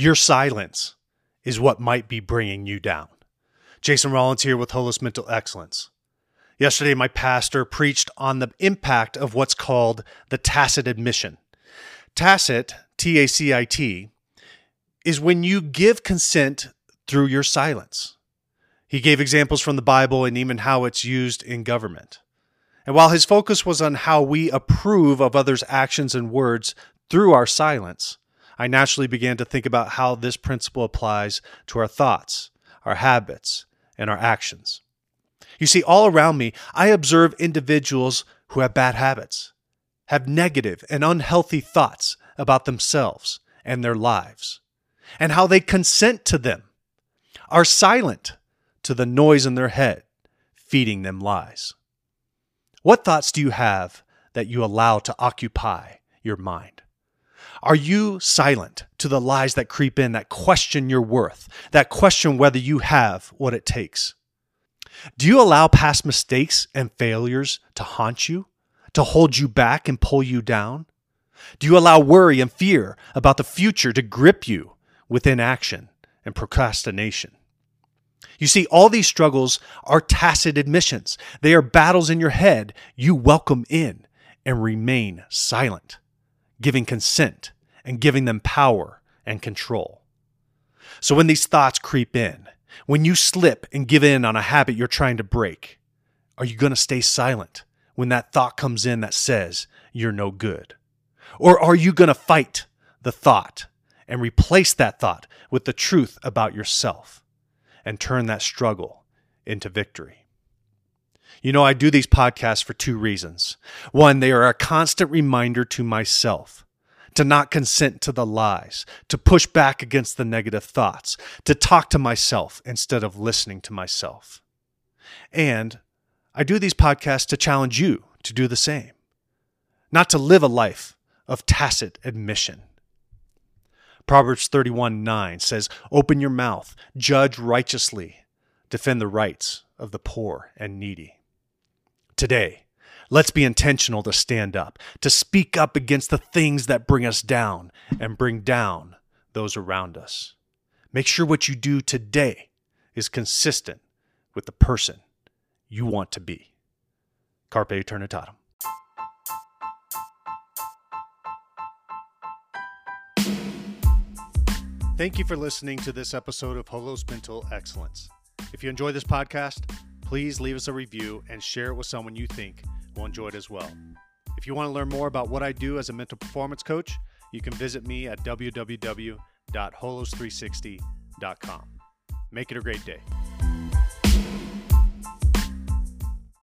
Your silence is what might be bringing you down. Jason Rollins here with Holos Mental Excellence. Yesterday, my pastor preached on the impact of what's called the tacit admission. Tacit, T A C I T, is when you give consent through your silence. He gave examples from the Bible and even how it's used in government. And while his focus was on how we approve of others' actions and words through our silence, I naturally began to think about how this principle applies to our thoughts, our habits, and our actions. You see, all around me, I observe individuals who have bad habits, have negative and unhealthy thoughts about themselves and their lives, and how they consent to them, are silent to the noise in their head, feeding them lies. What thoughts do you have that you allow to occupy your mind? Are you silent to the lies that creep in, that question your worth, that question whether you have what it takes? Do you allow past mistakes and failures to haunt you, to hold you back and pull you down? Do you allow worry and fear about the future to grip you with inaction and procrastination? You see, all these struggles are tacit admissions. They are battles in your head you welcome in and remain silent, giving consent and giving them power and control. So when these thoughts creep in, when you slip and give in on a habit you're trying to break, are you going to stay silent when that thought comes in that says you're no good? Or are you going to fight the thought and replace that thought with the truth about yourself and turn that struggle into victory? You know, I do these podcasts for two reasons. One, they are a constant reminder to myself to not consent to the lies, to push back against the negative thoughts, to talk to myself instead of listening to myself. And I do these podcasts to challenge you to do the same, not to live a life of tacit admission. Proverbs 31 9 says, Open your mouth, judge righteously, defend the rights of the poor and needy. Today, Let's be intentional to stand up, to speak up against the things that bring us down and bring down those around us. Make sure what you do today is consistent with the person you want to be. Carpe Eternitatum. Thank you for listening to this episode of Holos Mental Excellence. If you enjoy this podcast, please leave us a review and share it with someone you think will enjoy it as well. If you want to learn more about what I do as a mental performance coach, you can visit me at www.holos360.com. Make it a great day.